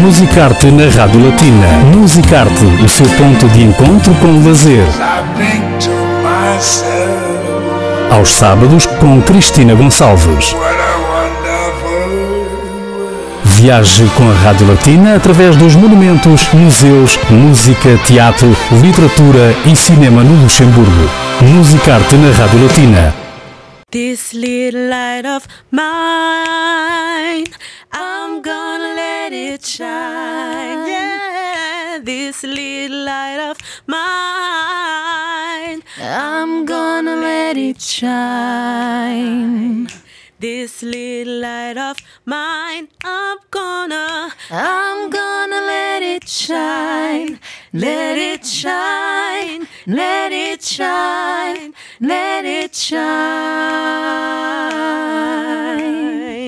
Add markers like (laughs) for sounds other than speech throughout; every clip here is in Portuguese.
Musicarte na Rádio Latina. Musicarte, o seu ponto de encontro com o lazer. Aos sábados com Cristina Gonçalves. Viaje com a Rádio Latina através dos monumentos, museus, música, teatro, literatura e cinema no Luxemburgo. Musicarte na Rádio Latina. This little light of mine, I'm gonna let it shine. Yeah, this little light of mine, I'm gonna let it shine. This little light of mine, I'm gonna, I'm gonna let it shine. Let it shine, let it shine, let it shine.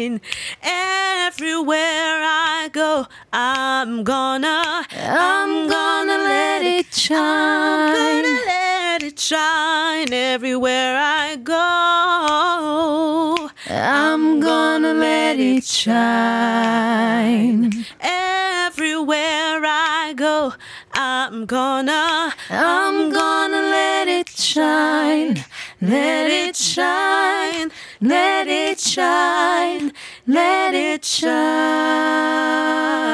Everywhere I go, I'm gonna, I'm gonna let it shine. I'm gonna let it shine everywhere I go. I'm gonna let it shine everywhere I go. I'm gonna, I'm gonna let it shine, let it shine, let it shine, let it shine.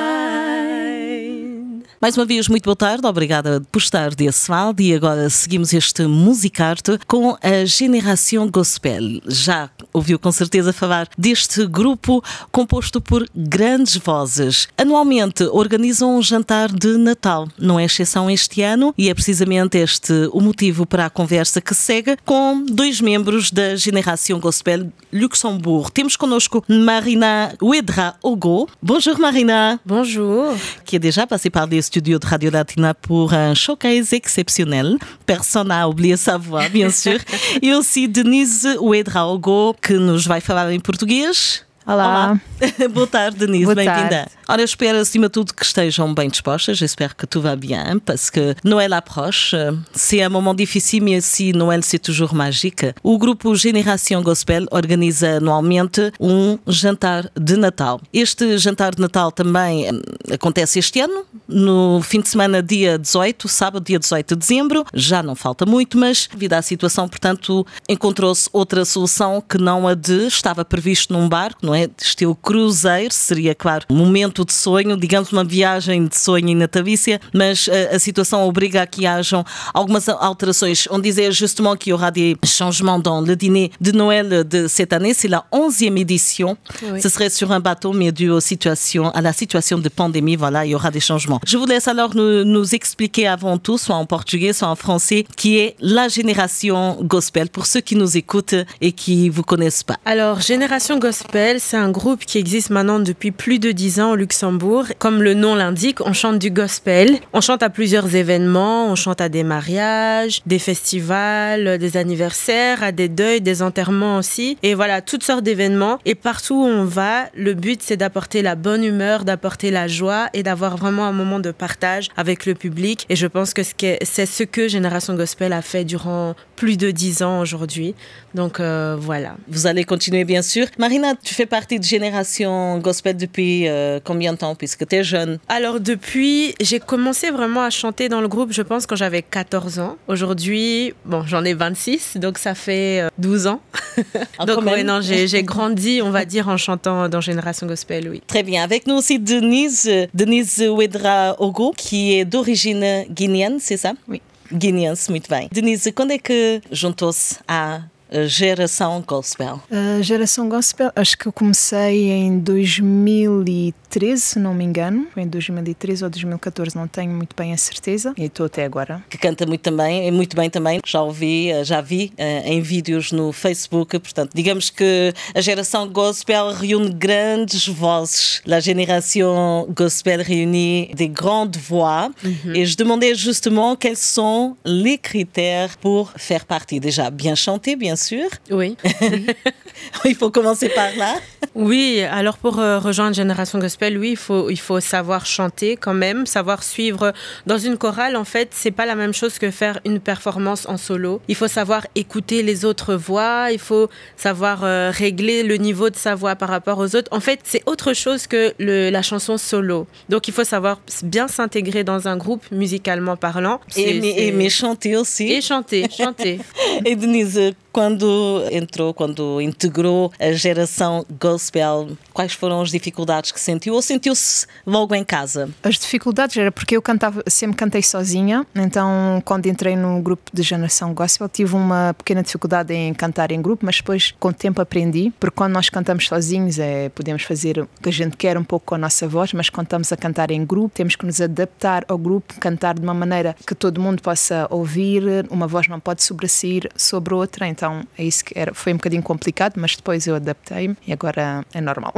Mais uma vez, muito boa tarde, obrigada por estar desse lado e agora seguimos este Musicarte com a Generação Gospel. Já ouviu com certeza falar deste grupo composto por grandes vozes. Anualmente organizam um jantar de Natal, não é exceção este ano e é precisamente este o motivo para a conversa que segue com dois membros da Generação Gospel Luxembourg. Temos connosco Marina Ouedra Ogo. Bonjour Marina. Bonjour. Qui a déjà passé par des studios de Radio Latina pour un showcase exceptionnel. Personne n'a oublié sa voix, bien (laughs) sûr. e aussi Denise Ouedra Ogo, que nos vai falar em português. Olá. Olá. (laughs) Boa tarde, Denise. Bem-vinda. Ora, eu espero acima de tudo que estejam bem dispostas. J'espère que tout va bien, parce que Noël approche. C'est un moment difficile, mais aussi Noël c'est toujours magique. O grupo Generação Gospel organiza anualmente um jantar de Natal. Este jantar de Natal também hum, acontece este ano, no fim de semana, dia 18, sábado, dia 18 de dezembro. Já não falta muito, mas devido à situação, portanto, encontrou-se outra solução que não a de estava previsto num barco, não é? Estilo cruzeiro, seria, claro, um momento de sonho, digamos uma viagem de sonho e natalícia, mas a, a situação obriga a que hajam algumas alterações. On disait justement qu'il y aura des changements dans le dîner de Noël de cette année. C'est la 11e édition. Oui. Ce serait sur un bateau, mais dû aux situations, à la situation de pandémie, voilà, il y aura des changements. Je vous laisse alors nous, expliquer avant tout, soit en portugais, soit en français, qui est la génération gospel pour ceux qui nous écoutent et qui vous connaissent pas. Alors, Génération Gospel, c'est un groupe qui existe maintenant depuis plus de 10 ans au Luxembourg. Comme le nom l'indique, on chante du gospel. On chante à plusieurs événements. On chante à des mariages, des festivals, des anniversaires, à des deuils, des enterrements aussi. Et voilà, toutes sortes d'événements. Et partout où on va, le but, c'est d'apporter la bonne humeur, d'apporter la joie et d'avoir vraiment un moment de partage avec le public. Et je pense que ce que- c'est ce que Génération Gospel a fait durant plus de 10 ans aujourd'hui. Donc euh, voilà. Vous allez continuer, bien sûr. Marina, tu fais partie de Génération Gospel depuis euh, combien de temps, puisque tu es jeune? Alors depuis, j'ai commencé vraiment à chanter dans le groupe, je pense, quand j'avais 14 ans. Aujourd'hui, bon, j'en ai 26, donc ça fait euh, 12 ans. Ah, donc ouais, non, j'ai grandi, on va dire, en chantant dans Génération Gospel, oui. Très bien. Avec nous aussi Denise, euh, Denise Ogo, qui est d'origine guinéenne, c'est ça Oui. Guinéenne, muito bem. Denise, quando é que juntou-se à eh, geração gospel? A geração gospel, acho que eu comecei em 2013, se não me engano. Foi em 2013 ou 2014, não tenho muito bem a certeza. E estou até agora. Que canta muito também, e muito bem também. Já ouvi, eh, já vi eh, em vídeos no Facebook. Portanto, digamos que a geração gospel reúne grandes vozes. La génération gospel réunit des grandes voix. Et je demandais justement quels sont les critères pour faire partie. Déjà, bien chanter, bien sûr. Oui. (laughs) il faut commencer par là. Oui, alors pour euh, rejoindre Génération Gospel, oui, il faut, il faut savoir chanter quand même, savoir suivre. Dans une chorale, en fait, c'est pas la même chose que faire une performance en solo. Il faut savoir écouter les autres voix, il faut savoir euh, régler le niveau de sa voix par rapport aux autres. En fait, c'est autre chose que le, la chanson solo. Donc il faut savoir bien s'intégrer dans un groupe musicalement parlant. Et, mais, chanter aussi. Et chanter, chanter. (laughs) et Denise, quando entrou, quando integrou a geração gospel, quais foram as dificuldades que sentiu ou sentiu-se logo em casa? As dificuldades era porque eu cantava, sempre cantei sozinha, então quando entrei no grupo de geração gospel tive uma pequena dificuldade em cantar em grupo, mas depois com o tempo aprendi, porque quando nós cantamos sozinhos é, podemos fazer o que a gente quer um pouco com a nossa voz, mas quando estamos a cantar em grupo temos que nos adaptar ao grupo, cantar de uma maneira que todo mundo possa ouvir, uma voz não pode sobressair sobre outra, então então é isso que era, foi um bocadinho complicado, mas depois eu adaptei-me e agora é normal.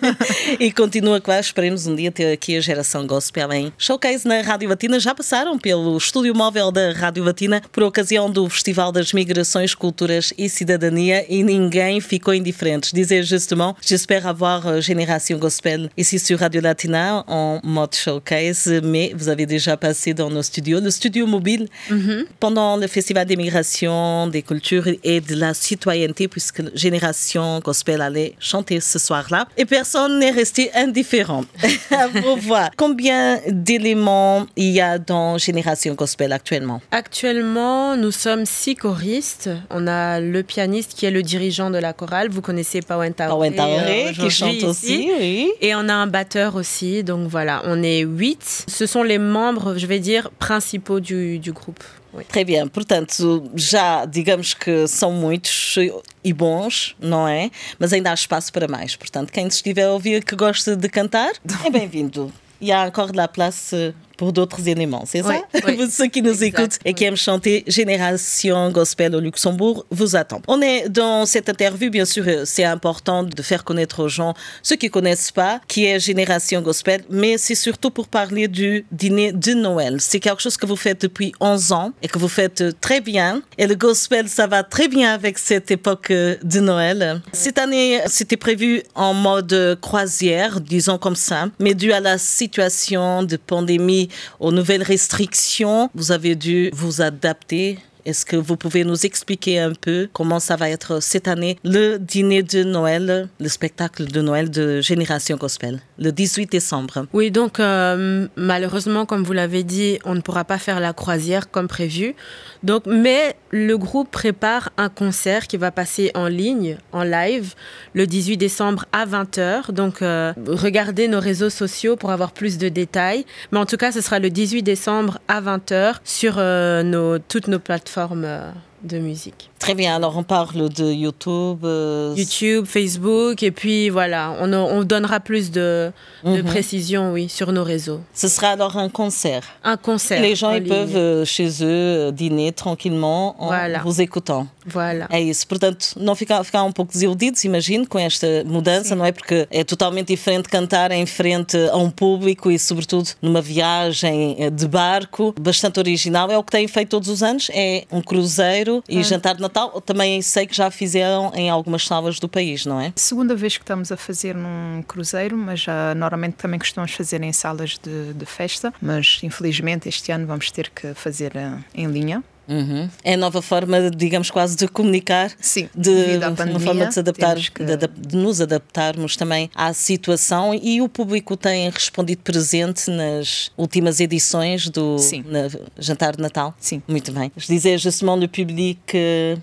(laughs) e continua, claro, esperemos um dia ter aqui a geração gospel em showcase na Rádio Batina. Já passaram pelo estúdio móvel da Rádio Batina por ocasião do Festival das Migrações, Culturas e Cidadania e ninguém ficou indiferente. Dizer justement, j'espère avoir Génération Gospel ici sur Radio Latina en mode showcase, mais vous avez déjà passé dans nos studios, le studio mobile, mm -hmm. pendant le Festival des Migrations, des Cultures et et de la citoyenneté, puisque Génération Gospel allait chanter ce soir-là. Et personne n'est resté indifférent. (laughs) Pour voir combien d'éléments il y a dans Génération Gospel actuellement? Actuellement, nous sommes six choristes. On a le pianiste qui est le dirigeant de la chorale. Vous connaissez Pawen Taoré, euh, qui chante aussi. Oui. Et on a un batteur aussi. Donc voilà, on est huit. Ce sont les membres, je vais dire, principaux du, du groupe. Très bien. Portanto, já digamos que são muitos e bons, não é? Mas ainda há espaço para mais. Portanto, quem estiver a ouvir que gosta de cantar, (laughs) é bem-vindo. Y a encore de la place pour d'autres éléments, c'est ça? Oui, (laughs) Ceux qui nous exact, écoutent et qui aiment chanter Génération Gospel au Luxembourg vous attendent. On est dans cette interview, bien sûr, c'est important de faire connaître aux gens, ceux qui connaissent pas, qui est Génération Gospel, mais c'est surtout pour parler du dîner de Noël. C'est quelque chose que vous faites depuis 11 ans et que vous faites très bien. Et le gospel, ça va très bien avec cette époque de Noël. Cette année, c'était prévu en mode croisière, disons comme ça, mais dû à la situation de pandémie, aux nouvelles restrictions, vous avez dû vous adapter est-ce que vous pouvez nous expliquer un peu comment ça va être cette année le dîner de Noël, le spectacle de Noël de Génération Gospel, le 18 décembre? Oui, donc euh, malheureusement, comme vous l'avez dit, on ne pourra pas faire la croisière comme prévu. Donc, mais le groupe prépare un concert qui va passer en ligne, en live, le 18 décembre à 20h. Donc, euh, regardez nos réseaux sociaux pour avoir plus de détails. Mais en tout cas, ce sera le 18 décembre à 20h sur euh, toutes nos plateformes euh, de musique. Très bien, alors on parle de YouTube. Euh... YouTube, Facebook, et puis voilà, on, on donnera plus de, de mm -hmm. précisions, oui, sur nos réseaux. Ce sera alors un concert. Un concert. Les gens ils peuvent euh, chez eux dîner tranquillement en voilà. vous écoutant. Voilà. É isso, portanto, não ficar, ficar um pouco desiludidos, imagino, com esta mudança, Sim. não é? Porque é totalmente diferente cantar em frente a um público e, sobretudo, numa viagem eh, de barco, bastante original. É o que têm feito todos os anos, é um cruzeiro e ah. jantar de Natal. Também sei que já fizeram em algumas salas do país, não é? Segunda vez que estamos a fazer num cruzeiro, mas já normalmente também costumamos fazer em salas de, de festa, mas infelizmente este ano vamos ter que fazer eh, em linha. Uhum. É a nova forma, digamos, quase de comunicar. Sim, de pandemia, uma forma de se adaptar, que... de, de, nos adaptarmos também à situação e o público tem respondido presente nas últimas edições do na, Jantar de Natal. Sim. Muito bem. Je disais justement, le public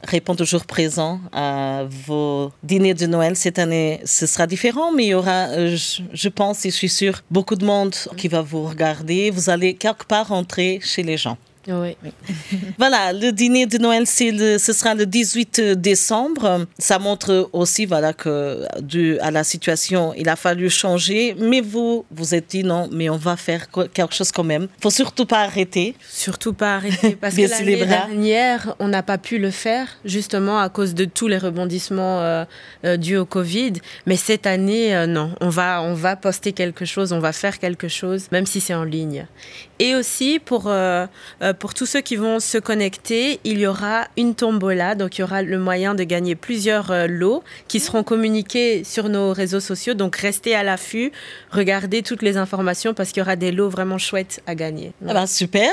répond toujours présent à vos dîners de Noël. Cette année, ce sera différent, mais il y aura, je, je pense et je suis sûre, beaucoup de monde qui va vous regarder. Vous allez quelque part entrer chez les gens. Oui. voilà, le dîner de Noël, le, ce sera le 18 décembre. Ça montre aussi voilà, que, dû à la situation, il a fallu changer. Mais vous, vous êtes dit non, mais on va faire quelque chose quand même. faut surtout pas arrêter. Surtout pas arrêter. Parce (laughs) que l'année dernière, on n'a pas pu le faire, justement à cause de tous les rebondissements euh, euh, dus au Covid. Mais cette année, euh, non. On va, on va poster quelque chose, on va faire quelque chose, même si c'est en ligne. Et aussi pour pour tous ceux qui vont se connecter, il y aura une tombola, donc il y aura le moyen de gagner plusieurs euh, lots qui seront communiqués sur nos réseaux sociaux. Donc restez à l'affût, regardez toutes les informations parce qu'il y aura des lots vraiment chouettes à gagner. Ah bah, super.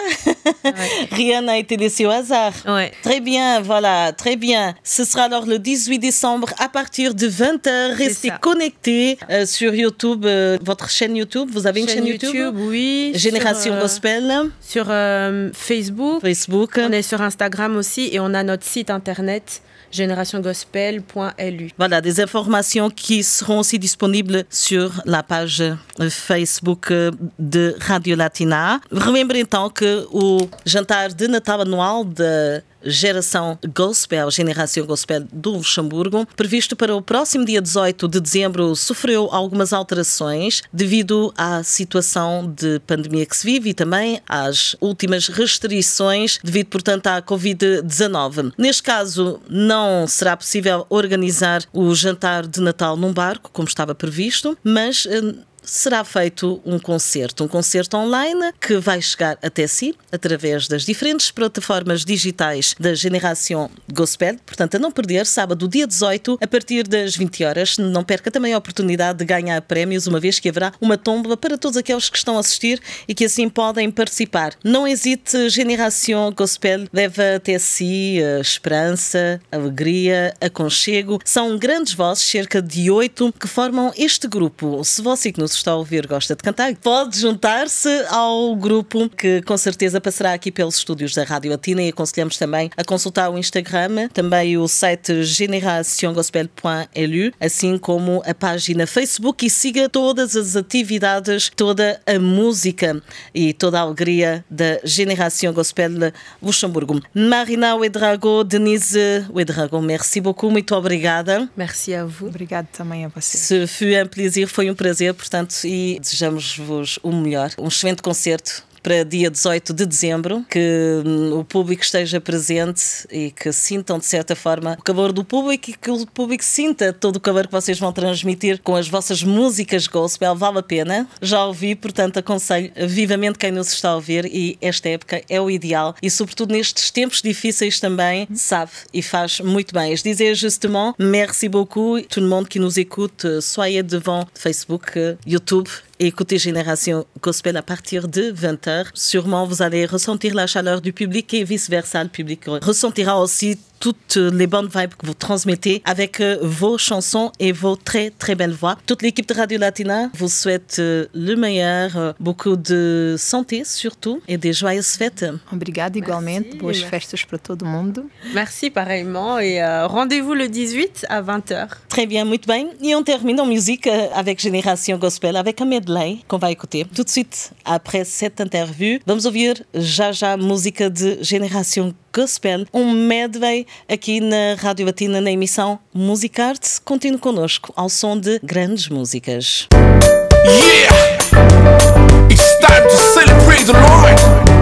(laughs) Rien n'a été laissé au hasard. Ouais. Très bien, voilà, très bien. Ce sera alors le 18 décembre à partir de 20h. Restez connectés euh, sur YouTube, euh, votre chaîne YouTube. Vous avez une chaîne, YouTube, oui. Génération sur, Gospel, Sur euh, Facebook. Facebook. On est sur Instagram aussi et on a notre site internet générationgospel.lu. Voilà, des informations qui seront aussi disponibles sur la page eh, Facebook eh, de Radio Latina. Remembre então que o jantar de Natal anual da Geração Gospel, Geração Gospel do Luxemburgo, previsto para o próximo dia 18 de dezembro, sofreu algumas alterações devido à situação de pandemia que se vive e também às últimas restrições devido, portanto, à Covid-19. Neste caso, não será possível organizar o jantar de Natal num barco, como estava previsto, mas eh, será feito um concerto, um concerto online que vai chegar até si através das diferentes plataformas digitais da Geração Gospel. Portanto, a não perder, sábado, dia 18, a partir das 20 horas. Não perca também a oportunidade de ganhar prémios, uma vez que haverá uma tomba para todos aqueles que estão a assistir e que assim podem participar. Não hesite, Geração Gospel leva até si a esperança, a alegria, aconchego. São grandes vozes, cerca de oito, que formam este grupo. Se você que nos está a ouvir gosta de cantar, pode juntar-se ao grupo que com certeza passará aqui pelos estúdios da Rádio Latina e aconselhamos também a consultar o Instagram, também o site generaciongospel.lu, assim como a página Facebook e siga todas as atividades, toda a música e toda a alegria da Génération Gospel Luxemburgo. Marina Ouedrago, Denise Ouedrago, merci beaucoup, muito obrigada. Merci à vous. Obrigado também a você. Se foi um prazer, foi um prazer, portanto, e desejamos-vos o melhor. Um excelente concerto para dia 18 de dezembro, que hum, o público esteja presente e que sintam de certa forma o calor do público e que o público sinta todo o calor que vocês vão transmitir com as vossas músicas gospel. Vale a pena. Já ouvi, portanto, aconselho vivamente quem nos está a ouvir e esta época é o ideal e, sobretudo, nestes tempos difíceis também, sabe e faz muito bem. Disais justement, merci beaucoup tout le monde qui nous écoute. Soyez devant Facebook, YouTube écoutez Génération Gospel à partir de 20h. Sûrement, vous allez ressentir la chaleur du public et vice-versa. Le public ressentira aussi toutes les bonnes vibes que vous transmettez avec euh, vos chansons et vos très très belles voix. Toute l'équipe de Radio Latina vous souhaite euh, le meilleur, euh, beaucoup de santé surtout et des joyeuses fêtes. Obrigada igualmente. Boas festas para todo mundo. Merci pareillement et euh, rendez-vous le 18 à 20h. Très bien, muito bem. Et on termine en musique avec Génération Gospel, avec un medley qu'on va écouter tout de suite après cette interview. Vamos ouvir já já música de Génération Gospel, um medley aqui na Rádio Latina na emissão Musicarte. Continue conosco ao som de grandes músicas. Yeah! It's time to celebrate the Lord.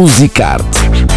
Musicarte